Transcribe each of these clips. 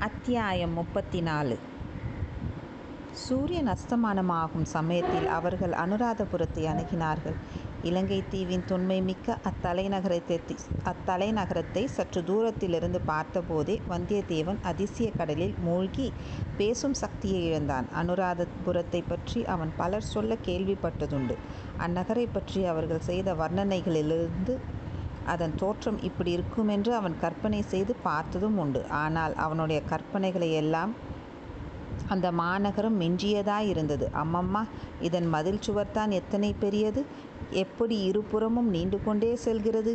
அத்தியாயம் முப்பத்தி நாலு சூரியன் அஸ்தமானமாகும் சமயத்தில் அவர்கள் அனுராதபுரத்தை அணுகினார்கள். இலங்கை தீவின் தொன்மை மிக்க அத்தலைநகரத்தை அத்தலைநகரத்தை சற்று தூரத்திலிருந்து பார்த்தபோதே வந்தியத்தேவன் அதிசய கடலில் மூழ்கி பேசும் சக்தியை இழந்தான். அனுராதபுரத்தை பற்றி அவன் பலர் சொல்ல கேள்விப்பட்டதுண்டு. அந்நகரை பற்றி அவர்கள் செய்த வர்ணனைகளிலிருந்து அதன் தோற்றம் இப்படி இருக்குமென்று அவன் கற்பனை செய்து பார்த்ததும் உண்டு. ஆனால் அவனுடைய கற்பனைகளை எல்லாம் அந்த மாநகரம் மிஞ்சியதாய் இருந்தது. அம்மம்மா இதன் மதில் சுவர்தான் எத்தனை பெரியது? எப்படி இருபுறமும் நீண்டு கொண்டே செல்கிறது?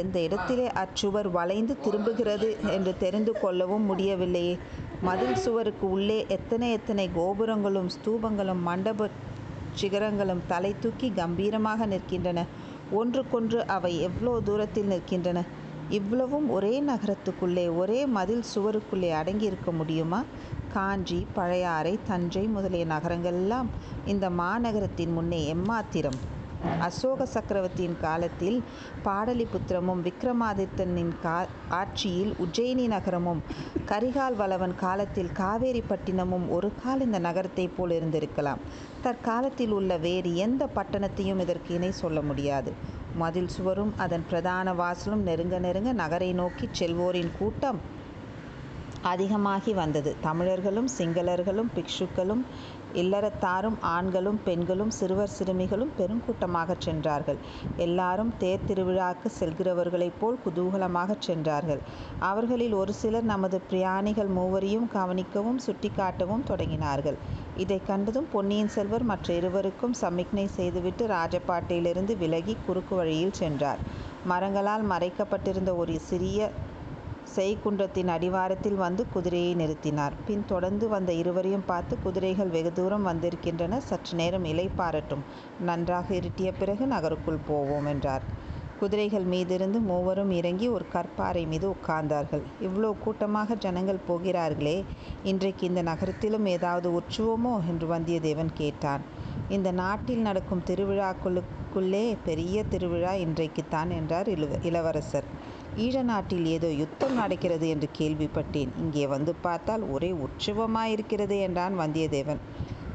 எந்த இடத்திலே அச்சுவர் வளைந்து திரும்புகிறது என்று தெரிந்து கொள்ளவும் முடியவில்லையே. மதில் சுவருக்கு உள்ளே எத்தனை எத்தனை கோபுரங்களும் ஸ்தூபங்களும் மண்டப சிகரங்களும் தலை தூக்கி கம்பீரமாக நிற்கின்றன. ஒன்றுக்கொன்று அவை எவ்வளோ தூரத்தில் நிற்கின்றன? இவ்வளவும் ஒரே நகரத்துக்குள்ளே ஒரே மதில் சுவருக்குள்ளே அடங்கியிருக்க முடியுமா? காஞ்சி பழையாறை தஞ்சை முதலிய நகரங்களெல்லாம் இந்த மாநகரத்தின் முன்னே எம்மாத்திரம்? அசோக சக்கரவர்த்தியின் காலத்தில் பாடலிபுத்திரமும் விக்ரமாதித்தனின் கா ஆட்சியில் உஜ்ஜயினி நகரமும் கரிகால் வளவன் காலத்தில் காவேரிப்பட்டினமும் ஒரு கால் இந்த நகரத்தைப் போல் இருந்திருக்கலாம். தற்காலத்தில் உள்ள வேறு எந்த பட்டணத்தையும் இதற்கு இணை சொல்ல முடியாது. மதில் சுவரும் அதன் பிரதான வாசலும் நெருங்க நெருங்க நகரை நோக்கி செல்வோரின் கூட்டம் அதிகமாகி வந்தது. தமிழர்களும் சிங்களர்களும் பிக்ஷுக்களும் இல்லறத்தாரும் ஆண்களும் பெண்களும் சிறுவர் சிறுமிகளும் பெருங்கூட்டமாக சென்றார்கள். எல்லாரும் தேர் திருவிழாக்கு செல்கிறவர்களைப் போல் குதூகலமாக சென்றார்கள். அவர்களில் ஒரு சிலர் நமது பிரயாணிகள் மூவரையும் கவனிக்கவும் சுட்டிக்காட்டவும் தொடங்கினார்கள். இதை கண்டதும் பொன்னியின் செல்வர் மற்ற இருவருக்கும் சமிக்ஞை செய்துவிட்டு ராஜபாட்டையிலிருந்து விலகி குறுக்கு வழியில் சென்றார். மரங்களால் மறைக்கப்பட்டிருந்த ஒரு சிறிய செய்குன்றத்தின் அடிவாரத்தில் வந்து குதிரையை நிறுத்தினார். பின் தொடர்ந்து வந்த இருவரையும் பார்த்து குதிரைகள் வெகு தூரம் வந்திருக்கின்றன சற்று நேரம் இலைப்பாரட்டும் நன்றாக இருட்டிய பிறகு நகருக்குள் போவோம் என்றார். குதிரைகள் மீதிருந்து மூவரும் இறங்கி ஒரு கற்பாறை மீது உட்கார்ந்தார்கள். இவ்வளோ கூட்டமாக ஜனங்கள் போகிறார்களே இன்றைக்கு இந்த நகரத்திலும் ஏதாவது உற்சுவோமோ? என்று வந்தியத்தேவன் கேட்டான். இந்த நாட்டில் நடக்கும் திருவிழாக்களுக்குள்ளே பெரிய திருவிழா இன்றைக்குத்தான் என்றார் இளவ இளவரசர். ஈழநாட்டில் ஏதோ யுத்தம் நடக்கிறது என்று கேள்விப்பட்டேன். இங்கே வந்து பார்த்தால் ஒரே உற்சவமாயிருக்கிறது என்றான் வந்தியத்தேவன்.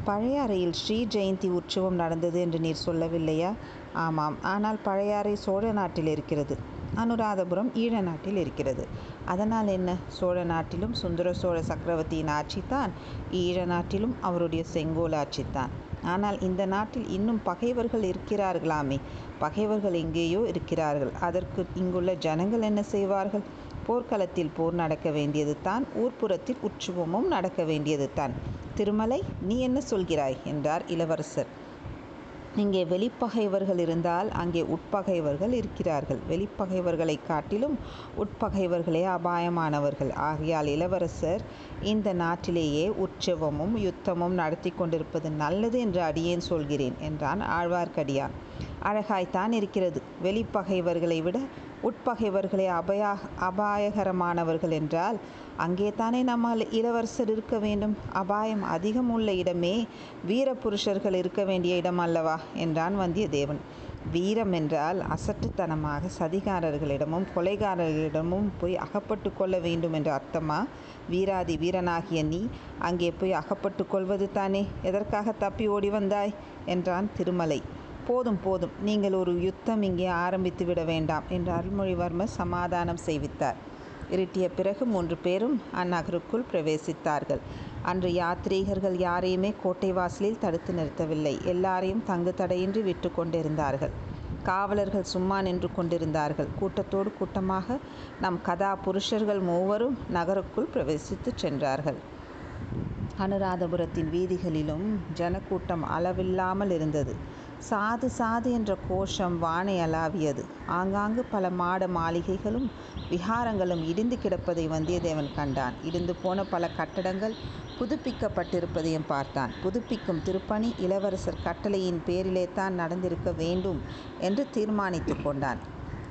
பழையாறையில் ஸ்ரீ ஜெயந்தி உற்சவம் நடந்தது என்று நீர் சொல்லவில்லையா? ஆமாம். ஆனால் பழையாறை சோழ நாட்டில் இருக்கிறது. அனுராதபுரம் ஈழ நாட்டில் இருக்கிறது. அதனால் என்ன? சோழ நாட்டிலும் சுந்தர சோழ சக்கரவர்த்தியின் ஆட்சித்தான் ஈழ நாட்டிலும் அவருடைய செங்கோல் ஆட்சித்தான் ஆனால் இந்த நாட்டில் இன்னும் பகைவர்கள் இருக்கிறார்களாமே. பகைவர்கள் எங்கேயோ இருக்கிறார்கள். அதற்கு இங்குள்ள ஜனங்கள் என்ன செய்வார்கள்? போர்க்களத்தில் போர் நடக்க வேண்டியது தான் ஊர்ப்புறத்தில் உற்சவமும் நடக்க வேண்டியது தான் திருமலை நீ என்ன சொல்கிறாய்? என்றார் இளவரசர். இங்கே வெளிப்பகைவர்கள் இருந்தால் அங்கே உட்பகைவர்கள் இருக்கிறார்கள். வெளிப்பகைவர்களை காட்டிலும் உட்பகைவர்களே அபாயமானவர்கள். ஆகையால் இளவரசர் இந்த நாட்டிலேயே உற்சவமும் யுத்தமும் நடத்தி கொண்டிருப்பது நல்லது என்று அடியேன் சொல்கிறேன் என்றான் ஆழ்வார்க்கடியான். அழகாய்த்தான் இருக்கிறது. வெளிப்பகைவர்களை விட உட்பகைவர்களே அபயா அபாயகரமானவர்கள் என்றால் அங்கே தானே நம்மால் இளவரசர் இருக்க வேண்டும். அபாயம் அதிகம் உள்ள இடமே வீர புருஷர்கள் இருக்க வேண்டிய இடம் அல்லவா என்றான் வந்தியத்தேவன். வீரம் என்றால் அசட்டுத்தனமாக சதிகாரர்களிடமும் கொலைகாரர்களிடமும் போய் அகப்பட்டு கொள்ள வேண்டும் என்ற அர்த்தமா? வீராதி வீரனாகிய நீ அங்கே போய் அகப்பட்டு கொள்வது தானே? எதற்காக தப்பி ஓடி வந்தாய்? என்றான் திருமலை. போதும் போதும். நீங்கள் ஒரு யுத்தம் இங்கே ஆரம்பித்து விட வேண்டாம் என்று அருள்மொழிவர்மர் சமாதானம் செய்வித்தார். இருட்டிய பிறகு மூன்று பேரும் அந்நகருக்குள் பிரவேசித்தார்கள். அன்று யாத்ரீகர்கள் யாரையுமே கோட்டை வாசலில் தடுத்து நிறுத்தவில்லை. எல்லாரையும் தங்கு தடையின்றி விட்டு கொண்டிருந்தார்கள். காவலர்கள் சும்மா நின்று கொண்டிருந்தார்கள். கூட்டத்தோடு கூட்டமாக நம் கதா புருஷர்கள் மூவரும் நகருக்குள் பிரவேசித்து சென்றார்கள். அனுராதபுரத்தின் வீதிகளிலும் ஜனக்கூட்டம் அளவில்லாமல் இருந்தது. சாது சாது என்ற கோஷம் வானை அலாவியது. ஆங்காங்கு பல மாட மாளிகைகளும் விஹாரங்களும் இடிந்து கிடப்பதை வந்தியத்தேவன் கண்டான். இடிந்து போன பல கட்டடங்கள் புதுப்பிக்கப்பட்டிருப்பதையும் பார்த்தான். புதுப்பிக்கும் திருப்பணி இளவரசர் கட்டளையின் பேரிலே தான் நடந்திருக்க வேண்டும் என்று தீர்மானித்து கொண்டான்.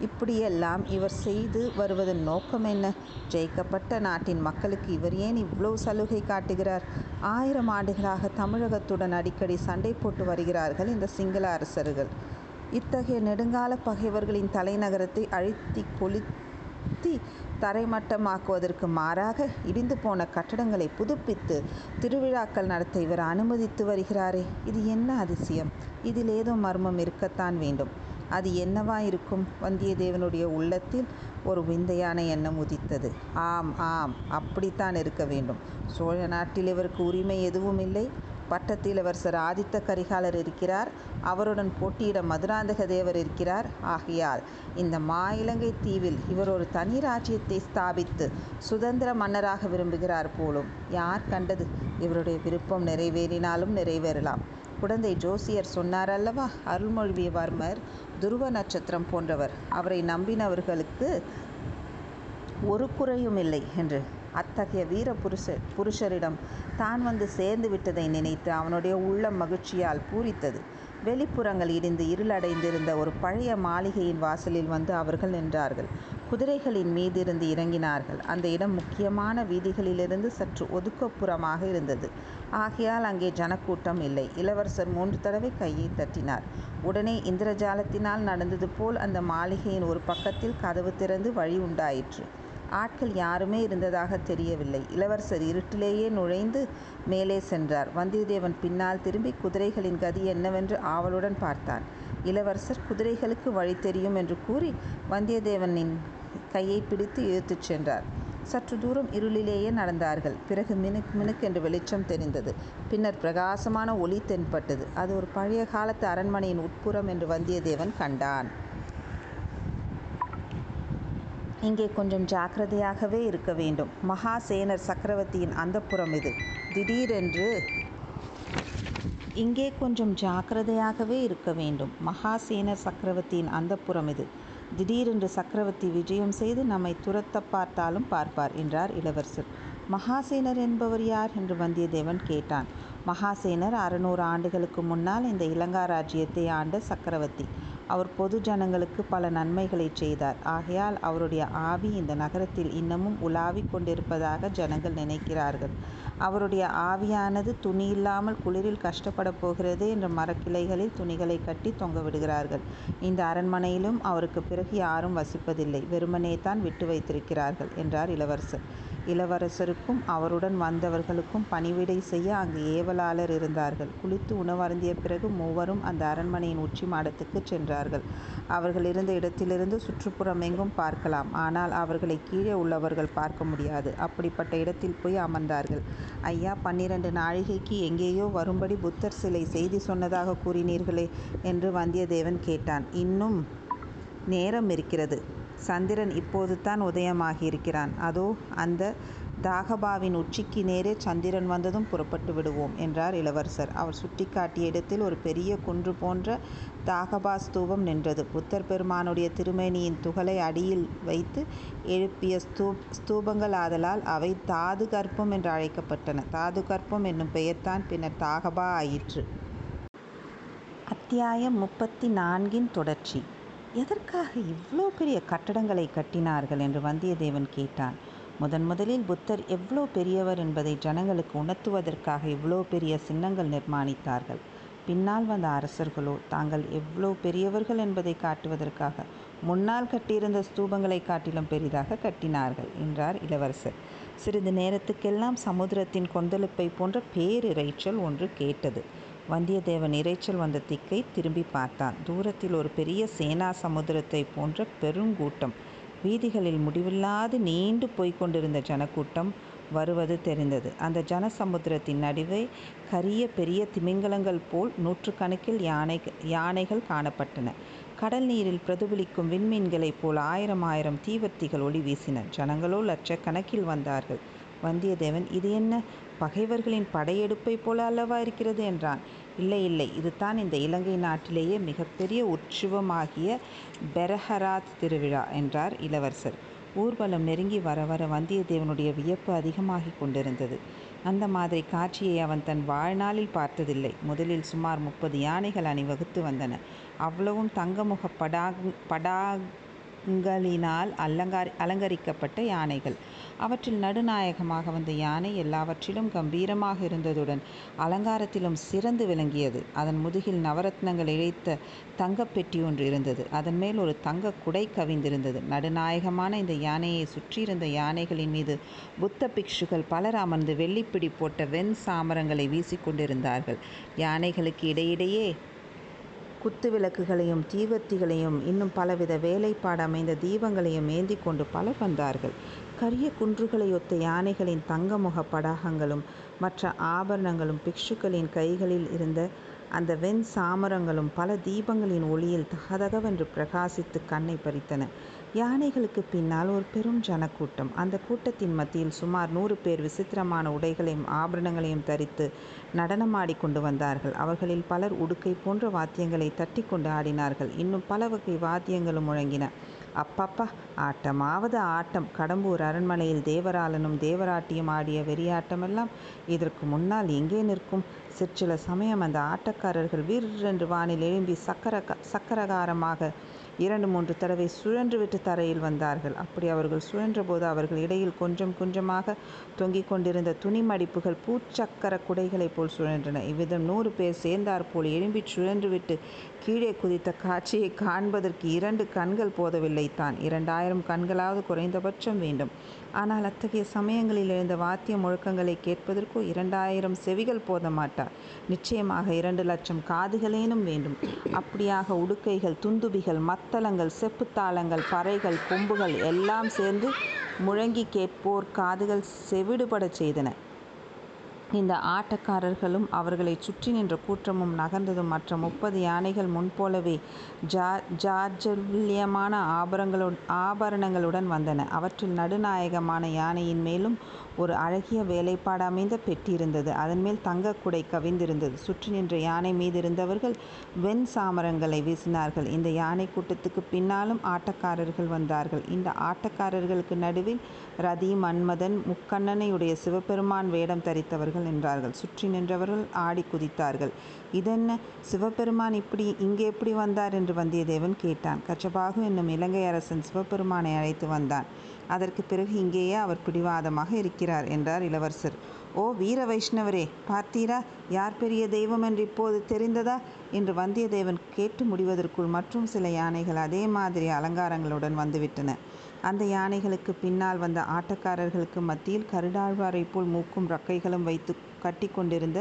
இப்படியெல்லாம் இவர் செய்து வருவதன் நோக்கம் என்ன? ஜெயிக்கப்பட்ட நாட்டின் மக்களுக்கு இவர் ஏன் இவ்வளவு சலுகை காட்டுகிறார்? ஆயிரம் ஆண்டுகளாக தமிழகத்துடன் அடிக்கடி சண்டை போட்டு வருகிறார்கள் இந்த சிங்கள அரசர்கள். இத்தகைய நெடுங்கால பகைவர்களின் தலைநகரத்தை அழித்தி கொளுத்தி தரைமட்டமாக்குவதற்கு மாறாக இடிந்து போன கட்டடங்களை புதுப்பித்து திருவிழாக்கள் நடத்த இவர் அனுமதித்து வருகிறாரே. இது என்ன அதிசயம்? இதில் ஏதோ மர்மம் இருக்கத்தான் வேண்டும். அது என்னவா இருக்கும்? வந்தியத்தேவனுடைய உள்ளத்தில் ஒரு விந்தையான எண்ணம் உதித்தது. ஆம் ஆம் அப்படித்தான் இருக்க வேண்டும். சோழ நாட்டில் இவருக்கு உரிமை எதுவும் இல்லை. பட்டத்தில் இளவரசர் ஆதித்த கரிகாலர் இருக்கிறார். அவருடன் போட்டியிட மதுராந்தக தேவர் இருக்கிறார். ஆகையால் இந்த மா இலங்கை தீவில் இவர் ஒரு தனி ராஜ்யத்தை ஸ்தாபித்து சுதந்திர மன்னராக விரும்புகிறார் போலும். யார் கண்டது? இவருடைய விருப்பம் நிறைவேறினாலும் நிறைவேறலாம். குழந்தை ஜோசியர் சொன்னார் அல்லவா? அருள்மொழிவர்மர் துருவ நட்சத்திரம் போன்றவர். அவரை நம்பினவர்களுக்கு ஒரு குறையும் இல்லை என்று. அத்தகைய வீர புருஷ புருஷரிடம் தான் வந்து சேர்ந்து விட்டதை நினைத்து அவனுடைய உள்ளம் மகிழ்ச்சியால் பூரித்தது. வெளிப்புறங்கள் இடிந்து இருளடைந்திருந்த ஒரு பழைய மாளிகையின் வாசலில் வந்து அவர்கள் நின்றார்கள். குதிரைகளின் மீதிருந்து இறங்கினார்கள். அந்த இடம் முக்கியமான வீதிகளிலிருந்து சற்று ஒதுக்கப்புறமாக இருந்தது. ஆகையால் அங்கே ஜனக்கூட்டம் இல்லை. இளவரசர் மூன்று தடவை கையை தட்டினார். உடனே இந்திரஜாலத்தினால் நடந்தது போல் அந்த மாளிகையின் ஒரு பக்கத்தில் கதவு திறந்து வழி உண்டாயிற்று. ஆட்கள் யாருமே இருந்ததாக தெரியவில்லை. இளவரசர் இருட்டிலேயே நுழைந்து மேலே சென்றார். வந்தியத்தேவன் பின்னால் திரும்பி குதிரைகளின் கதி என்னவென்று ஆவலுடன் பார்த்தான். இளவரசர் குதிரைகளுக்கு வழி தெரியும் என்று கூறி வந்தியத்தேவனின் கையை பிடித்து இழுத்துச் சென்றார். சற்று தூரம் இருளிலேயே நடந்தார்கள். பிறகு மினுக் மினுக் என்று வெளிச்சம் தெரிந்தது. பின்னர் பிரகாசமான ஒளி தென்பட்டது. அது ஒரு பழைய காலத்து அரண்மனையின் உட்புறம் என்று வந்தியத்தேவன் கண்டான். இங்கே கொஞ்சம் ஜாக்கிரதையாகவே இருக்க வேண்டும். மகாசேனர் சக்கரவர்த்தியின் அந்தப்புறம் இது. திடீரென்று இங்கே கொஞ்சம் ஜாக்கிரதையாகவே இருக்க வேண்டும். மகாசேனர் சக்கரவர்த்தியின் அந்தப்புறம் இது. திடீரென்று சக்கரவர்த்தி விஜயம் செய்து நம்மை துரத்த பார்த்தாலும் பார்ப்பார் என்றார் இளவரசர். மகாசேனர் என்பவர் யார் என்று வந்தியத்தேவன் கேட்டான். மகாசேனர் அறுநூறு ஆண்டுகளுக்கு முன்னால் இந்த இலங்கா ராஜ்யத்தை ஆண்ட சக்கரவர்த்தி. அவர் பொது ஜனங்களுக்கு பல நன்மைகளை செய்தார். ஆகையால் அவருடைய ஆவி இந்த நகரத்தில் இன்னமும் உலாவிக் கொண்டிருப்பதாக ஜனங்கள் நினைக்கிறார்கள். அவருடைய ஆவியானது துணி இல்லாமல் குளிரில் கஷ்டப்பட போகிறது என்ற மரக்கிளைகளில் துணிகளை கட்டி தொங்க விடுகிறார்கள். இந்த அரண்மனையிலும் அவருக்கு பிறகு யாரும் வசிப்பதில்லை. வெறுமனே தான் விட்டு வைத்திருக்கிறார்கள் என்றார் இளவரசர். இளவரசருக்கும் அவருடன் வந்தவர்களுக்கும் பணிவிடை செய்ய அங்கு ஏவலாளர் இருந்தார்கள். குளித்து உணவருந்திய பிறகு மூவரும் அந்த அரண்மனையின் உச்சி மாடத்துக்கு சென்றார்கள். அவர்கள் இருந்த இடத்திலிருந்து சுற்றுப்புறம் எங்கும் பார்க்கலாம். ஆனால் அவர்களை கீழே உள்ளவர்கள் பார்க்க முடியாது. அப்படிப்பட்ட இடத்தில் போய் அமர்ந்தார்கள். ஐயா பன்னிரண்டு நாழிகைக்கு எங்கேயோ வரும்படி புத்தர் சிலை செய்தி சொன்னதாக கூறினீர்களே என்று வந்தியத்தேவன் கேட்டான். இன்னும் நேரம் இருக்கிறது. சந்திரன் இப்போது தான் உதயமாகியிருக்கிறான். அதோ அந்த தாகபாவின் உச்சிக்கு நேரே சந்திரன் வந்ததும் புறப்பட்டு விடுவோம் என்றார் இளவரசர். அவர் சுட்டிக்காட்டிய இடத்தில் ஒரு பெரிய குன்று போன்ற தாகபா ஸ்தூபம் நின்றது. புத்தர் பெருமானுடைய திருமேனியின் துகளை அடியில் வைத்து எழுப்பிய ஸ்தூப் ஸ்தூபங்கள் ஆதலால் அவை தாது கற்பம் என்று அழைக்கப்பட்டன. தாது கற்பம் என்னும் பெயர்தான் பின்னர் தாகபா ஆயிற்று. அத்தியாயம் முப்பத்தி நான்கின் தொடர்ச்சி. எதற்காக இவ்வளோ பெரிய கட்டடங்களை கட்டினார்கள்? என்று வந்தியத்தேவன் கேட்டான். முதன் முதலில் புத்தர் எவ்வளோ பெரியவர் என்பதை ஜனங்களுக்கு உணர்த்துவதற்காக இவ்வளோ பெரிய சின்னங்கள் நிர்மாணித்தார்கள். பின்னால் வந்த அரசர்களோ தாங்கள் எவ்வளோ பெரியவர்கள் என்பதை காட்டுவதற்காக முன்னால் கட்டியிருந்த ஸ்தூபங்களை காட்டிலும் பெரிதாக கட்டினார்கள் என்றார் இளவரசர். சிறிது நேரத்துக்கெல்லாம் சமுத்திரத்தின் கொந்தளிப்பை போன்ற பேரிரைச்சல் ஒன்று கேட்டது. வந்தியத்தேவன் இரைச்சல் வந்த திக்கை திரும்பி பார்த்தான். தூரத்தில் ஒரு பெரிய சேனா சமுதிரத்தை போன்ற பெருங்கூட்டம் வீதிகளில் முடிவில்லாது நீண்டு போய்க் கொண்டிருந்த ஜனக்கூட்டம் வருவது தெரிந்தது. அந்த ஜனசமுத்திரத்தின் நடுவே கரிய பெரிய திமிங்கலங்கள் போல் நூற்றுக்கணக்கில் யானை யானைகள் காணப்பட்டன. கடல் நீரில் பிரதிபலிக்கும் விண்மீன்களைப் போல் ஆயிரம் ஆயிரம் தீவர்த்திகள் ஒளி வீசின. ஜனங்களோ லட்சக்கணக்கில் வந்தார்கள். வந்தியத்தேவன் இது என்ன? பகைவர்களின் படையெடுப்பை போல அல்லவா இருக்கிறது? என்றான். இல்லை இல்லை. இதுதான் இந்த இலங்கை நாட்டிலேயே மிகப்பெரிய உற்சவமாகிய பெரஹராத் திருவிழா என்றார் இளவரசர். ஊர்வலம் நெருங்கி வர வர வந்தியத்தேவனுடைய வியப்பு அதிகமாகி கொண்டிருந்தது. அந்த மாதிரி காட்சியை அவன் தன் வாழ்நாளில் பார்த்ததில்லை. முதலில் சுமார் முப்பது யானைகள் அணிவகுத்து வந்தன. அவ்வளவும் தங்கமுக படா படா சிற்பங்களினால் அலங்காரி அலங்கரிக்கப்பட்ட யானைகள். அவற்றில் நடுநாயகமாக வந்த யானை எல்லாவற்றிலும் கம்பீரமாக இருந்ததுடன் அலங்காரத்திலும் சிறந்து விளங்கியது. அதன் முதுகில் நவரத்னங்கள் இழைத்த தங்கப்பெட்டி ஒன்று இருந்தது. அதன் மேல் ஒரு தங்க குடை கவிந்திருந்தது. நடுநாயகமான இந்த யானையை சுற்றியிருந்த யானைகளின் மீது புத்த பிக்ஷுகள் பலர் அமர்ந்து வெள்ளிப்பிடி போட்ட வெண் சாமரங்களை வீசிக்கொண்டிருந்தார்கள் யானைகளுக்கு இடையிடையே குத்து விளக்குகளையும் தீவர்த்திகளையும் இன்னும் பலவித வேலைப்பாடு அமைந்த தீபங்களையும் ஏந்தி கொண்டு பலர் வந்தார்கள். கரிய குன்றுகளை ஒத்த யானைகளின் தங்கமுக படாகங்களும் மற்ற ஆபரணங்களும் பிக்ஷுக்களின் கைகளில் இருந்த அந்த வெண் சாமரங்களும் பல தீபங்களின் ஒளியில் தகதகவென்று பிரகாசித்து கண்ணை பறித்தன. யானைகளுக்கு பின்னால் ஒரு பெரும் ஜனக்கூட்டம். அந்த கூட்டத்தின் மத்தியில் சுமார் நூறு பேர் விசித்திரமான உடைகளையும் ஆபரணங்களையும் தரித்து நடனமாடி கொண்டு வந்தார்கள். அவர்களில் பலர் உடுக்கை போன்ற வாத்தியங்களை தட்டி கொண்டு ஆடினார்கள். இன்னும் பல வகை வாத்தியங்களும் முழங்கின. அப்பப்பா ஆட்டமாவது ஆட்டம். கடம்பூர் அரண்மனையில் தேவராளனும் தேவராட்டியும் ஆடிய வெறியாட்டமெல்லாம் இதற்கு முன்னால் எங்கே நிற்கும்? சிற்சில சமயம் அந்த ஆட்டக்காரர்கள் வீரென்று வானில் எழும்பி சக்கர சக்கரகாரமாக இரண்டு மூன்று தடவை சுழன்றுவிட்டு தரையில் வந்தார்கள். அப்படி அவர்கள் சுழன்றபோது அவர்கள் இடையில் கொஞ்சம் கொஞ்சமாக தொங்கிக் கொண்டிருந்த துணி மடிப்புகள் பூச்சக்கர குடைகளைப் போல் சுழன்றன. இவ்விதம் நூறு பேர் சேர்ந்தாற்போல் எழும்பிச் சுழன்றுவிட்டு கீழே குதித்த காட்சியை காண்பதற்கு இரண்டு கண்கள் போதவில்லை தான். இரண்டாயிரம் கண்களாவது குறைந்தபட்சம் வேண்டும். ஆனால் அத்தகைய சமயங்களில் எழுந்த வாத்திய முழக்கங்களை கேட்பதற்கோ இரண்டாயிரம் செவிகள் போத மாட்டார் நிச்சயமாக இரண்டு லட்சம் காதுகளேனும் வேண்டும். அப்படியாக உடுக்கைகள் துந்துபிகள் மத் மத்தளங்கள் செப்புத்தாளங்கள் பறைகள் கொம்புகள் எல்லாம் சேர்ந்து முழங்கி கேட்போர் காதுகள் செவிடுபடச் செய்தன. இந்த ஆட்டக்காரர்களும் அவர்களை சுற்றி நின்ற கூற்றமும் நகர்ந்ததும் மற்ற முப்பது யானைகள் முன்போலவே ஜா ஜார்ஜல்யமான ஆபரணங்களு ஆபரணங்களுடன் வந்தன. அவற்றில் நடுநாயகமான யானையின் மேலும் ஒரு அழகிய வேலைப்பாடு அமைந்த பெட்டி இருந்தது அதன் மேல் தங்க குடை கவிந்திருந்தது. சுற்றி நின்ற யானை மீது இருந்தவர்கள் வெண் சாமரங்களை வீசினார்கள். இந்த யானை கூட்டத்துக்கு பின்னாலும் ஆட்டக்காரர்கள் வந்தார்கள். இந்த ஆட்டக்காரர்களுக்கு நடுவில் ரதி மன்மதன் முக்கண்ணனையுடைய சிவபெருமான் வேடம் தரித்தவர்கள் என்றார்கள் சுற்றி நின்றவர்கள் ஆடி குதித்தார்கள். இதென்ன? சிவபெருமான் இப்படி இங்கே எப்படி வந்தார்? என்று வந்தியத்தேவன் கேட்டான். கச்சபாகு என்னும் இலங்கை அரசன் சிவபெருமானை அழைத்து வந்தான். அதற்கு பிறகு இங்கேயே அவர் பிடிவாதமாக இருக்கிறார் என்றார் இளவரசர். ஓ வீர வைஷ்ணவரே பார்த்தீரா? யார் பெரிய தெய்வம் என்று இப்போது தெரிந்ததா? என்று வந்தியத்தேவன் கேட்டு முடிவதற்குள் மற்றும் சில யானைகள் அதே மாதிரி அலங்காரங்களுடன் வந்துவிட்டன. அந்த யானைகளுக்கு பின்னால் வந்த ஆட்டக்காரர்களுக்கு மத்தியில் கருடாழ்வாரைப் போல் மூக்கும் ரக்கைகளும் வைத்து கட்டி கொண்டிருந்த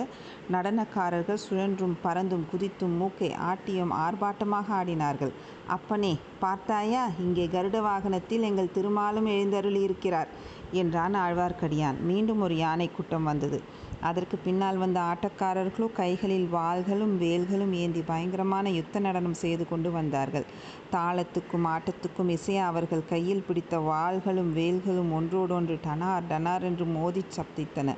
நடனக்காரர்கள் சுழன்றும் பறந்தும் குதித்தும் மூக்கை ஆட்டியும் ஆர்ப்பாட்டமாக ஆடினார்கள். அப்பனே பார்த்தாயா? இங்கே கருட வாகனத்தில் எங்கள் திருமாலும் எழுந்தருளியிருக்கிறார். என்றான் ஆழ்வார்க்கடியான். மீண்டும் ஒரு யானை கூட்டம் வந்தது. அதற்கு பின்னால் வந்த ஆட்டக்காரர்களோ கைகளில் வாள்களும் வேல்களும் ஏந்தி பயங்கரமான யுத்த நடனம் செய்து கொண்டு வந்தார்கள். தாளத்துக்கும் ஆட்டத்துக்கும் இசைய அவர்கள் கையில் பிடித்த வாள்களும் வேல்களும் ஒன்றோடொன்று டனார் டனார் என்று மோதிச் சப்தித்தன.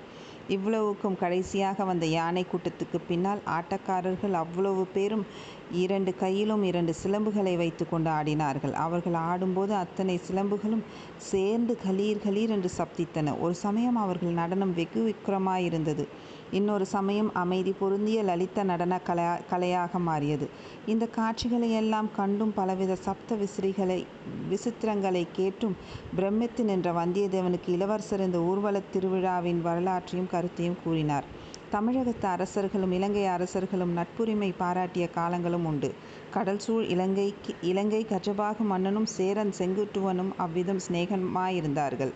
இவ்வளவுக்கும் கடைசியாக வந்த யானை கூட்டத்துக்கு பின்னால் ஆட்டக்காரர்கள் அவ்வளவு பேரும் இரண்டு கையிலும் இரண்டு சிலம்புகளை வைத்து கொண்டு ஆடினார்கள். அவர்கள் ஆடும்போது அத்தனை சிலம்புகளும் சேர்ந்து கலீர் கலீர் என்று சப்தித்தன. ஒரு சமயம் அவர்கள் நடனம் வெகு விக்கிரமாயிருந்தது இன்னொரு சமயம் அமைதி பொருந்திய லலித நடன கலையா கலையாக மாறியது. இந்த காட்சிகளை எல்லாம் கண்டும் பலவித சப்த விசிறிகளை விசித்திரங்களை கேட்டும் பிரமித்து நின்ற வந்தியத்தேவனுக்கு இளவரசர் இந்த ஊர்வலத் திருவிழாவின் வரலாற்றையும் கருத்தையும் கூறினார். தமிழகத்து அரசர்களும் இலங்கை அரசர்களும் நட்புரிமை பாராட்டிய காலங்களும் உண்டு. கடல் சூழ் இலங்கைக்கு இலங்கை கஜபாகு மன்னனும் சேரன் செங்குட்டுவனும் அவ்விதம் சிநேகமாயிருந்தார்கள்.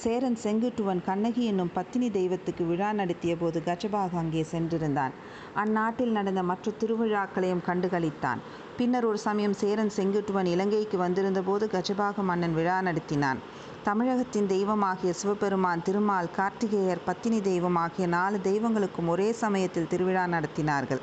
சேரன் செங்குட்டுவன் கண்ணகி என்னும் பத்தினி தெய்வத்துக்கு விழா நடத்திய போது கஜபாக அங்கே சென்றிருந்தான். அந்நாட்டில் நடந்த மற்ற திருவிழாக்களையும் கண்டுகளித்தான். பின்னர் ஒரு சமயம் சேரன் செங்குட்டுவன் இலங்கைக்கு வந்திருந்தபோது கஜபாக மன்னன் விழா நடத்தினான். தமிழகத்தின் தெய்வமாகிய சிவபெருமான் திருமால் கார்த்திகேயர் பத்தினி தெய்வம் ஆகிய நாலு தெய்வங்களுக்கும் ஒரே சமயத்தில் திருவிழா நடத்தினார்கள்.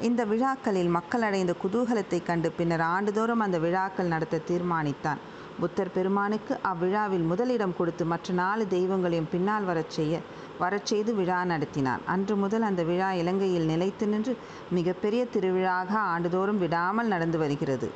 இந்த விழாக்களில் மக்கள் அடைந்த குதூகலத்தை கண்டு பின்னர் ஆண்டுதோறும் அந்த விழாக்கள் நடத்த தீர்மானித்தான். புத்தர் பெருமானுக்கு அவ்விழாவில் முதலிடம் கொடுத்து மற்ற நாலு தெய்வங்களையும் பின்னால் வரச் செய்ய வரச் செய்து விழா நடத்தினான் அன்று முதல் அந்த விழா இலங்கையில் நிலைத்து நின்று மிகப்பெரிய திருவிழாக ஆண்டுதோறும் விடாமல் நடந்து வருகிறது.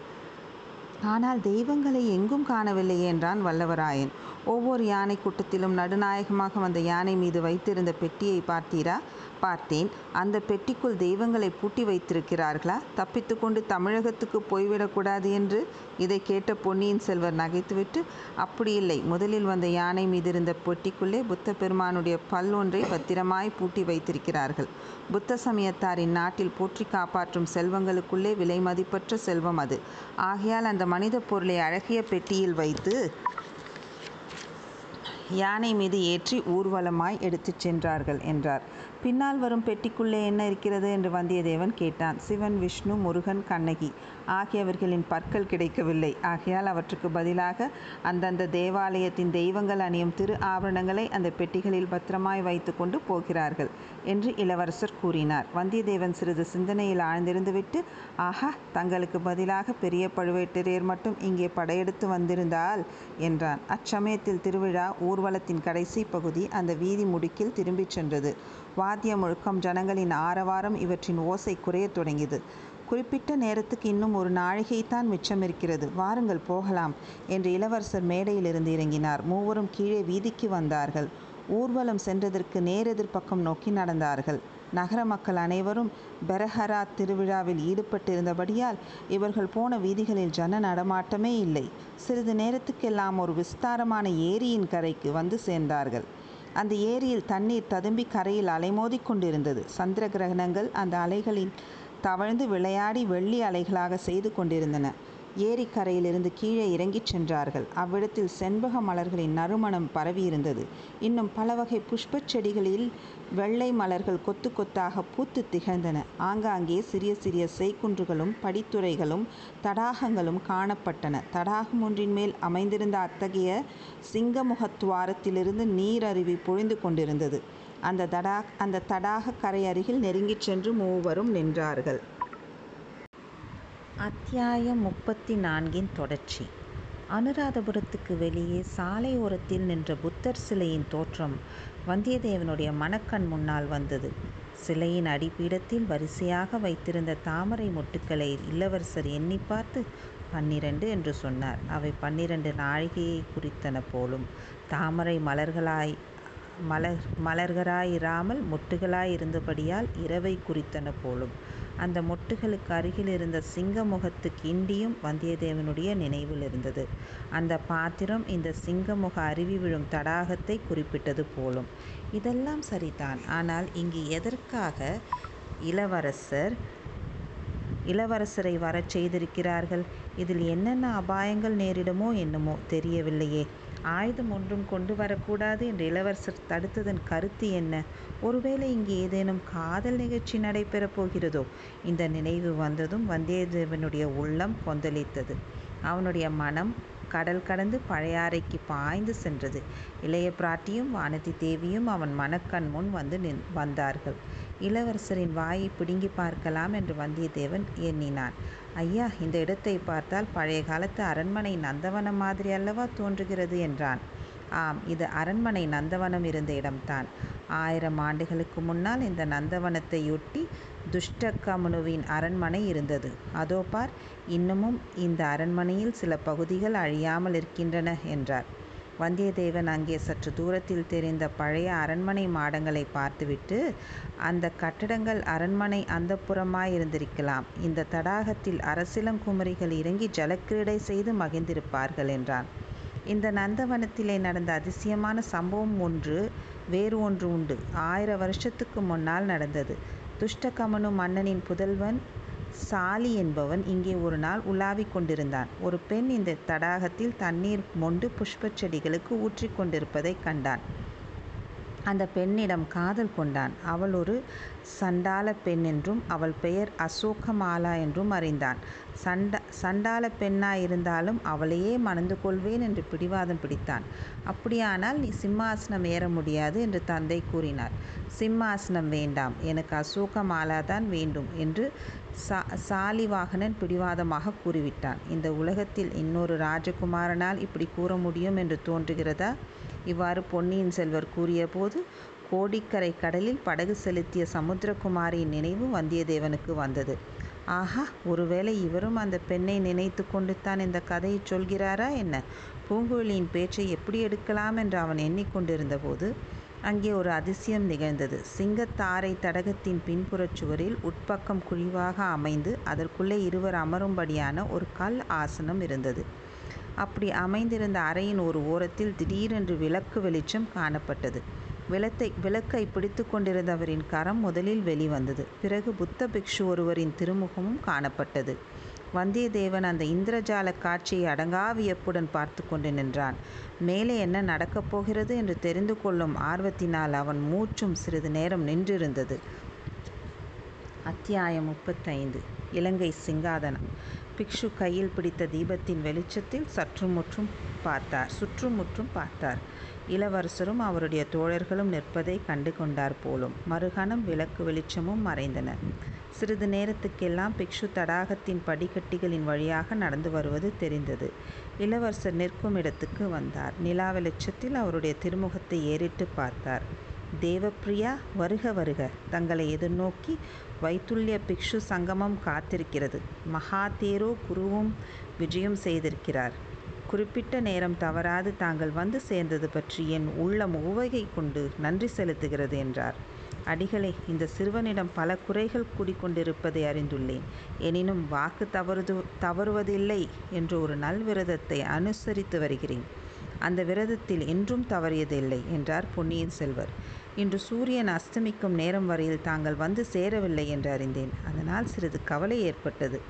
ஆனால் தெய்வங்களை எங்கும் காணவில்லையே என்றான் வல்லவராயன். ஒவ்வொரு யானை கூட்டத்திலும் நடுநாயகமாக வந்த யானை மீது வைத்திருந்த பெட்டியை பார்த்தீரா? பார்த்தேன். அந்த பெட்டிக்குள் தெய்வங்களை பூட்டி வைத்திருக்கிறார்களா? தப்பித்து கொண்டு தமிழகத்துக்கு போய்விடக்கூடாது என்று? இதை கேட்ட பொன்னியின் செல்வர் நகைத்துவிட்டு அப்படி இல்லை. முதலில் வந்த யானை மீது இருந்த பெட்டிக்குள்ளே புத்த பெருமானுடைய பல் ஒன்றை பத்திரமாய் பூட்டி வைத்திருக்கிறார்கள். புத்த சமயத்தாரின் நாட்டில் போற்றி காப்பாற்றும் செல்வங்களுக்குள்ளே விலை மதிப்பற்ற செல்வம் அது. ஆகையால் அந்த மனித பொருளை அழகிய பெட்டியில் வைத்து யானை மீது ஏற்றி ஊர்வலமாய் எடுத்துச் சென்றார்கள் என்றார். பின்னால் வரும் பெட்டிக்குள்ளே என்ன இருக்கிறது என்று வந்தியத்தேவன் கேட்டான். சிவன் விஷ்ணு முருகன் கண்ணகி ஆகியவர்களின் பற்கள் கிடைக்கவில்லை. ஆகையால் அவற்றுக்கு பதிலாக அந்தந்த தேவாலயத்தின் தெய்வங்கள் அணியும் திரு ஆபரணங்களை அந்த பெட்டிகளில் பத்திரமாய் வைத்து கொண்டு போகிறார்கள் என்று இளவரசர் கூறினார். வந்தியத்தேவன் சிறிது சிந்தனையில் ஆழ்ந்திருந்துவிட்டு ஆஹா தங்களுக்கு பதிலாக பெரிய பழுவேட்டரையர் மட்டும் இங்கே படையெடுத்து வந்திருந்தால் என்றான். அச்சமயத்தில் திருவிழா ஊர்வலத்தின் கடைசி பகுதி அந்த வீதி முடுக்கில் திரும்பிச் சென்றது. வாத்திய முழக்கம் ஜனங்களின் ஆரவாரம் இவற்றின் ஓசை குறையத் தொடங்கியது. குறிப்பிட்ட நேரத்துக்கு இன்னும் ஒரு நாழிகைத்தான் மிச்சம் இருக்கிறது. வாருங்கள் போகலாம் என்று இளவரசர் மேடையிலிருந்து இறங்கினார். மூவரும் கீழே வீதிக்கு வந்தார்கள். ஊர்வலம் சென்றதற்கு நேரெதிர்ப்பக்கம் நோக்கி நடந்தார்கள். நகர மக்கள் அனைவரும் பெரஹரா திருவிழாவில் ஈடுபட்டிருந்தபடியால் இவர்கள் போன வீதிகளில் ஜன நடமாட்டமே இல்லை. சிறிது நேரத்துக்கெல்லாம் ஒரு விஸ்தாரமான ஏரியின் கரைக்கு வந்து சேர்ந்தார்கள். அந்த ஏரியில் தண்ணீர் ததும்பி கரையில் அலைமோதி கொண்டிருந்தது சந்திர கிரகணங்கள் அந்த அலைகளில் தவழ்ந்து விளையாடி வெள்ளி அலைகளாக செய்து கொண்டிருந்தன. ஏரிக்கரையிலிருந்து கீழே இறங்கிச் சென்றார்கள். அவ்விடத்தில் செண்பக மலர்களின் நறுமணம் பரவியிருந்தது. இன்னும் பல வகை புஷ்பச் செடிகளில் வெள்ளை மலர்கள் கொத்து கொத்தாக பூத்து திகழ்ந்தன. ஆங்காங்கே சிறிய சிறிய செய்குன்றுகளும் படித்துறைகளும் தடாகங்களும் காணப்பட்டன. தடாகம் ஒன்றின் மேல் அமைந்திருந்த அத்தகைய சிங்கமுகத்துவாரத்திலிருந்து நீரருவி பொழிந்து கொண்டிருந்தது. அந்த தடா அந்த தடாக கரை அருகில் நெருங்கிச் சென்று மூவரும் நின்றார்கள். அத்தியாயம் முப்பத்தி நான்கின் தொடர்ச்சி. அனுராதபுரத்துக்கு வெளியே சாலை ஓரத்தில் நின்ற புத்தர் சிலையின் தோற்றம் வந்தியத்தேவனுடைய மனக்கண் முன்னால் வந்தது. சிலையின் அடிப்பீடத்தில் வரிசையாக வைத்திருந்த தாமரை மொட்டுக்களை இளவரசர் எண்ணி பார்த்து பன்னிரண்டு என்று சொன்னார். அவை பன்னிரண்டு நாழிகையை குறித்தன போலும். தாமரை மலர்களாய் மலர் மலர்களாயிராமல் மொட்டுகளாயிருந்தபடியால் இரவை குறித்தன போலும். அந்த மொட்டுகளுக்கு அருகில் இருந்த சிங்க முகத்து கிண்டியும் வந்தியத்தேவனுடைய நினைவில் இருந்தது அந்த பாத்திரம் இந்த சிங்கமுக அருவி விழும் தடாகத்தை குறிப்பிட்டது போலும். இதெல்லாம் சரிதான். ஆனால் இங்கு எதற்காக இளவரசர் இளவரசரை வரச் செய்திருக்கிறார்கள்? இதில் என்னென்ன அபாயங்கள் நேரிடுமோ என்னமோ தெரியவில்லையே. ஆயுதம் ஒன்றும் கொண்டு வரக்கூடாது என்று இளவரசர் தடுத்ததன் கருத்து என்ன? ஒருவேளை இங்கு ஏதேனும் காதல் நிகழ்ச்சி நடைபெறப் போகிறதோ? இந்த நினைவு வந்ததும் வந்தியத்தேவனுடைய உள்ளம் கொந்தளித்தது. அவனுடைய மனம் கடல் கடந்து பழையாறைக்கு பாய்ந்து சென்றது. இளைய பிராட்டியும் வானதி தேவியும் அவன் மனக்கண் முன் வந்து நின் வந்தார்கள். இளவரசரின் வாயை பிடுங்கி பார்க்கலாம் என்று வந்தியத்தேவன் எண்ணினான். ஐயா இந்த இடத்தை பார்த்தால் பழைய காலத்து அரண்மனை நந்தவனம் மாதிரி அல்லவா தோன்றுகிறது என்றான். ஆம் இது அரண்மனை நந்தவனம் இருந்த இடம்தான். ஆயிரம் ஆண்டுகளுக்கு முன்னால் இந்த நந்தவனத்தையொட்டி துஷ்டகமனுவின் அரண்மனை இருந்தது. அதோ பார் இன்னமும் இந்த அரண்மனையில் சில பகுதிகள் அழியாமல் இருக்கின்றன என்றார். வந்தியத்தேவன் அங்கே சற்று தூரத்தில் தெரிந்த பழைய அரண்மனை மாடங்களை பார்த்துவிட்டு அந்த கட்டடங்கள் அரண்மனை அந்தப்புறமாய் இருந்திருக்கலாம். இந்த தடாகத்தில் அரசிலங்குமரிகள் இறங்கி ஜலக்கிரீடை செய்து மகிழ்ந்திருப்பார்கள் என்றான். இந்த நந்தவனத்திலே நடந்த அதிசயமான சம்பவம் ஒன்று வேறு ஒன்று உண்டு. ஆயிரம் வருஷத்துக்கு முன்னால் நடந்தது. துஷ்டகமனு மன்னனின் புதல்வன் சாலி என்பவன் இங்கே ஒரு நாள் உலாவிக் கொண்டிருந்தான். ஒரு பெண் இந்த தடாகத்தில் தண்ணீர் மொண்டு புஷ்பச் செடிகளுக்கு ஊற்றிக் கொண்டிருப்பதைக் கண்டான். அந்த பெண்ணிடம் காதல் கொண்டான். அவள் ஒரு சண்டால பெண் என்றும் அவள் பெயர் அசோகமாலா என்றும் அறிந்தான். சண்ட சண்டால பெண்ணாயிருந்தாலும் அவளையே மணந்து கொள்வேன் என்று பிடிவாதம் பிடித்தான். அப்படியானால் நீ சிம்மாசனம் ஏற முடியாது என்று தந்தை கூறினார். சிம்மாசனம் வேண்டாம். எனக்கு அசோகமாலா தான் வேண்டும் என்று சா சாலிவாகனன் பிடிவாதமாக கூறிவிட்டான். இந்த உலகத்தில் இன்னொரு ராஜகுமாரனால் இப்படி கூற முடியும் என்று தோன்றுகிறதா? இவ்வாறு பொன்னியின் செல்வர் கூறியபோது கோடிக்கரை கடலில் படகு செலுத்திய சமுத்திரகுமாரியின் நினைவு வந்தியத்தேவனுக்கு வந்தது. ஆஹா ஒருவேளை இவரும் அந்த பெண்ணை நினைத்து கொண்டு தான் இந்த கதையை சொல்கிறாரா என்ன? பூங்குழலியின் பேச்சை எப்படி எடுக்கலாம் என்று அவன் எண்ணிக்கொண்டிருந்தபோது அங்கே ஒரு அதிசயம் நிகழ்ந்தது. சிங்கத்தாரை தடகத்தின் பின்புறச் சுவரில் உட்பக்கம் குழிவாக அமைந்து அதற்குள்ளே இருவர் அமரும்படியான ஒரு கல் ஆசனம் இருந்தது. அப்படி அமைந்திருந்த அறையின் ஒரு ஓரத்தில் திடீரென்று விளக்கு வெளிச்சம் காணப்பட்டது. விளத்தை விளக்கை பிடித்து கொண்டிருந்தவரின் கரம் முதலில் வெளிவந்தது. பிறகு புத்த பிக்ஷு ஒருவரின் திருமுகமும் காணப்பட்டது. வந்தியத்தேவன் அந்த இந்திரஜால காட்சியை அடங்கா வியப்புடன் பார்த்து கொண்டு நின்றான். மேலே என்ன நடக்கப் போகிறது என்று தெரிந்து கொள்ளும் ஆர்வத்தினால் அவன் மூச்சும் சிறிது நேரம் நின்றிருந்தது. அத்தியாயம் முப்பத்தைந்து. இலங்கை சிங்காதனம். பிக்ஷு கையில் பிடித்த தீபத்தின் வெளிச்சத்தில் சற்றுமுற்றும் பார்த்தார். சுற்றுமுற்றும் பார்த்தார். இளவரசரும் அவருடைய தோழர்களும் நிற்பதை கண்டு கொண்டார் போலும். மறுகணம் விளக்கு வெளிச்சமும் மறைந்தன. சிறிது நேரத்துக்கெல்லாம் பிக்ஷு தடாகத்தின் படிக்கட்டிகளின் வழியாக நடந்து வருவது தெரிந்தது. இளவரசர் நிற்கும் இடத்துக்கு வந்தார். நிலா வெளிச்சத்தில் அவருடைய திருமுகத்தை ஏறிட்டு பார்த்தார். தேவப்பிரியா வருக வருக. தங்களை எதிர்நோக்கி வைத்துல்ய பிக்ஷு சங்கமம் காத்திருக்கிறது. மகாதேரோ குருவும் விஜயம் செய்திருக்கிறார். குறிப்பிட்ட நேரம் தவறாது தாங்கள் வந்து சேர்ந்தது பற்றி என் உள்ளம் உவகை கொண்டு நன்றி செலுத்துகிறது என்றார். அடிகளே இந்த சிறுவனிடம் பல குறைகள் கூடிக்கொண்டிருப்பதை அறிந்துள்ளேன். எனினும் வாக்கு தவறுது தவறுவதில்லை என்ற ஒரு நல்விரதத்தை அனுசரித்து வருகிறேன். அந்த விரதத்தில் என்றும் தவறியதில்லை என்றார் பொன்னியின் செல்வர். இன்று சூரியன் அஸ்தமிக்கும் நேரம் வரையில் தாங்கள் வந்து சேரவில்லை என்று அறிந்தேன். அதனால் சிறிது கவலை ஏற்பட்டது.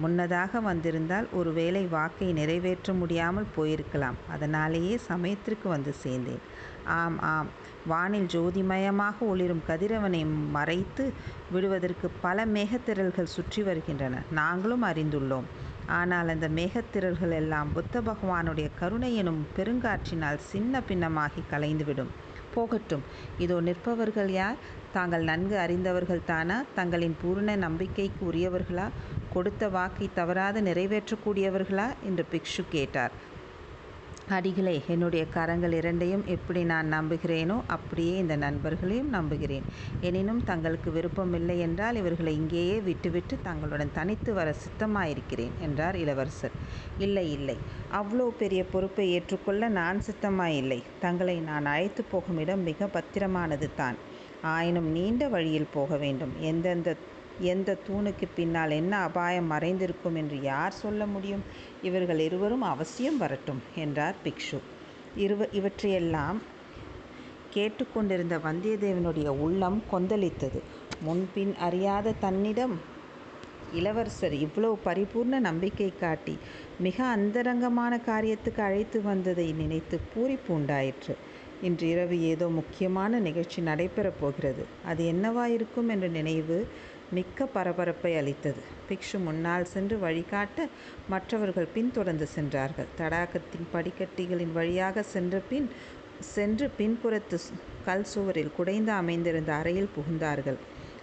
முன்னதாக வந்திருந்தால் ஒருவேளை வாக்கை நிறைவேற்ற முடியாமல் போயிருக்கலாம். அதனாலேயே சமயத்திற்கு வந்து சேர்ந்தேன். ஆம் ஆம். வானில் ஜோதிமயமாக ஒளிரும் கதிரவனை மறைத்து விடுவதற்கு பல மேகத்திரள்கள் சுற்றி வருகின்றன. நாங்களும் அறிந்துள்ளோம். ஆனால் அந்த மேகத்திரள்கள் எல்லாம் புத்த பகவானுடைய கருணை எனும் பெருங்காற்றினால் சின்ன பின்னமாகி கலைந்துவிடும். போகட்டும். இதோ நிற்பவர்கள் யார்? தாங்கள் நன்கு அறிந்தவர்கள் தானா? தங்களின் பூர்ண நம்பிக்கைக்கு உரியவர்களா? கொடுத்த வாக்கை தவறாது நிறைவேற்றக்கூடியவர்களா? என்று பிக்ஷு கேட்டார். அடிகளே என்னுடைய கரங்கள் இரண்டையும் எப்படி நான் நம்புகிறேனோ அப்படியே இந்த நண்பர்களையும் நம்புகிறேன். எனினும் தங்களுக்கு விருப்பமில்லை என்றால் இவர்களை இங்கேயே விட்டுவிட்டு தங்களுடன் தனித்து வர சித்தமாயிருக்கிறேன் என்றார் இளவரசர். இல்லை இல்லை. அவ்வளோ பெரிய பொறுப்பை ஏற்றுக்கொள்ள நான் சித்தமாயில்லை. தங்களை நான் அழைத்து போகும் இடம் மிக பத்திரமானது தான் ஆயினும் நீண்ட வழியில் போக வேண்டும். எந்தெந்த எந்த தூணுக்கு பின்னால் என்ன அபாயம் மறைந்திருக்கும் என்று யார் சொல்ல முடியும்? இவர்கள் இருவரும் அவசியம் வரட்டும் என்றார் பிக்ஷு. இருவ இவற்றையெல்லாம் கேட்டுக்கொண்டிருந்த வந்தியத்தேவனுடைய உள்ளம் கொந்தளித்தது. முன்பின் அறியாத தன்னிடம் இளவரசர் இவ்வளவு பரிபூர்ண நம்பிக்கை காட்டி மிக அந்தரங்கமான காரியத்துக்கு அழைத்து வந்ததை நினைத்து பூரிப்பு உண்டாயிற்று. இன்று இரவு ஏதோ முக்கியமான நிகழ்ச்சி நடைபெறப் போகிறது. அது என்னவாயிருக்கும் என்ற நினைவு மிக்க பரபரப்பை அளித்தது. பிக்ஷு முன்னால் சென்று வழிகாட்ட மற்றவர்கள் பின்தொடர்ந்து சென்றார்கள். தடாகத்தின் படிக்கட்டிகளின் வழியாக சென்ற பின் சென்று பின்புறத்து கல் சுவரில் குடைந்து அமைந்திருந்த அறையில் புகுந்தார்கள்.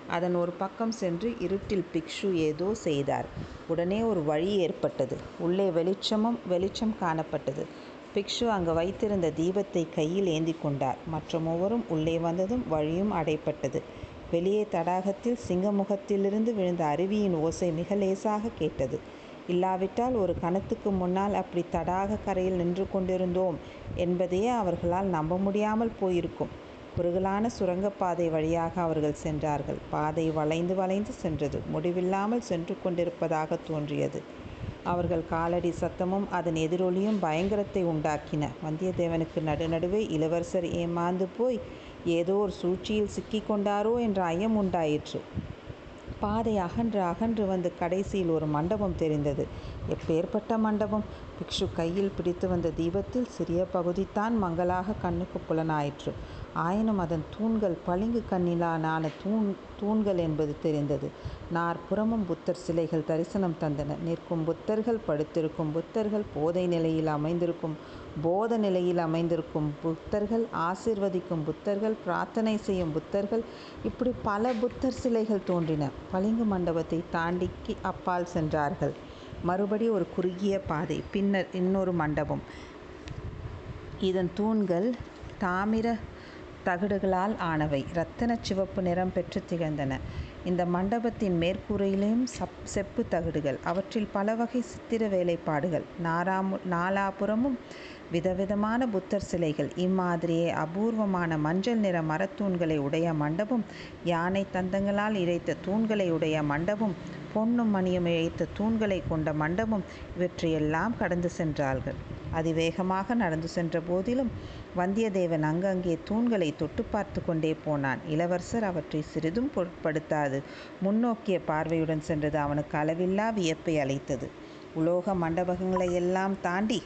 அதன் ஒரு பக்கம் சென்று இருட்டில் பிக்ஷு ஏதோ செய்தார். உடனே ஒரு வழி ஏற்பட்டது. உள்ளே வெளிச்சமும் வெளிச்சம் காணப்பட்டது. பிக்ஷு அங்கு வைத்திருந்த தீபத்தை கையில் ஏந்தி கொண்டார். மற்ற மூவரும் உள்ளே வந்ததும் வழியும் அடைப்பட்டது வெளியே தடாகத்தில் சிங்கமுகத்திலிருந்து விழுந்த அருவியின் ஓசை மிக லேசாக கேட்டது. இல்லாவிட்டால் ஒரு கணத்துக்கு முன்னால் அப்படி தடாக கரையில் நின்று கொண்டிருந்தோம் என்பதையே அவர்களால் நம்ப முடியாமல் போயிருக்கும். குறுகலான சுரங்கப்பாதை வழியாக அவர்கள் சென்றார்கள். பாதை வளைந்து வளைந்து சென்றது. முடிவில்லாமல் சென்று கொண்டிருப்பதாக தோன்றியது. அவர்கள் காலடி சத்தமும் அதன் எதிரொலியும் பயங்கரத்தை உண்டாக்கின. வந்தியத்தேவனுக்கு நடுநடுவே இளவரசர் ஏமாந்து போய் ஏதோ ஒரு சூழ்ச்சியில் சிக்கிக்கொண்டாரோ என்ற ஐயம் உண்டாயிற்று. பாதை அகன்று அகன்று வந்து கடைசியில் ஒரு மண்டபம் தெரிந்தது. எப்பேற்பட்ட மண்டபம்? பிக்ஷு கையில் பிடித்து வந்த தீபத்தில் சிறிய பகுதித்தான் மங்களாக கண்ணுக்கு புலனாயிற்று. ஆயினும் அதன் தூண்கள் பளிங்கு கண்ணிலான தூண் தூண்கள் என்பது தெரிந்தது. நாற்புறமும் புத்தர் சிலைகள் தரிசனம் தந்தன. நிற்கும் புத்தர்கள் படுத்திருக்கும் புத்தர்கள் போதை நிலையில் அமைந்திருக்கும் போத நிலையில் அமைந்திருக்கும் புத்தர்கள் ஆசிர்வதிக்கும் புத்தர்கள் பிரார்த்தனை செய்யும் புத்தர்கள் இப்படி பல புத்தர் சிலைகள் தோன்றின. பளிங்கு மண்டபத்தை தாண்டிக்கு அப்பால் சென்றார்கள். மறுபடி ஒரு குறுகிய பாதை பின்னர் இன்னொரு மண்டபம். இதன் தூண்கள் தாமிர தகடுகளால் ஆனவை. இரத்தின சிவப்பு நிறம் பெற்று திகழ்ந்தன. இந்த மண்டபத்தின் மேற்கூரையிலும் சப் செப்பு தகடுகள். அவற்றில் பல வகை சித்திர வேலைப்பாடுகள். நாராமு நாலாபுறமும் விதவிதமான புத்தர் சிலைகள். இம்மாதிரியே அபூர்வமான மஞ்சள் நிற மரத்தூண்களை உடைய மண்டபம் யானை தந்தங்களால் இழைத்த தூண்களை உடைய மண்டபம் பொன்னும் மணியும் இழைத்த தூண்களை கொண்ட மண்டபம் இவற்றையெல்லாம் கடந்து சென்றார்கள். அதிவேகமாக நடந்து சென்ற போதிலும் வந்தியத்தேவன் அங்கங்கே தூண்களை தொட்டு பார்த்து கொண்டே போனான். இளவரசர் அவற்றை சிறிதும் பொருட்படுத்தாது. முன்னோக்கிய பார்வையுடன் சென்றது அவனுக்கு அளவில்லா வியப்பை அளித்தது. உலோக மண்டபங்களை எல்லாம் தாண்டி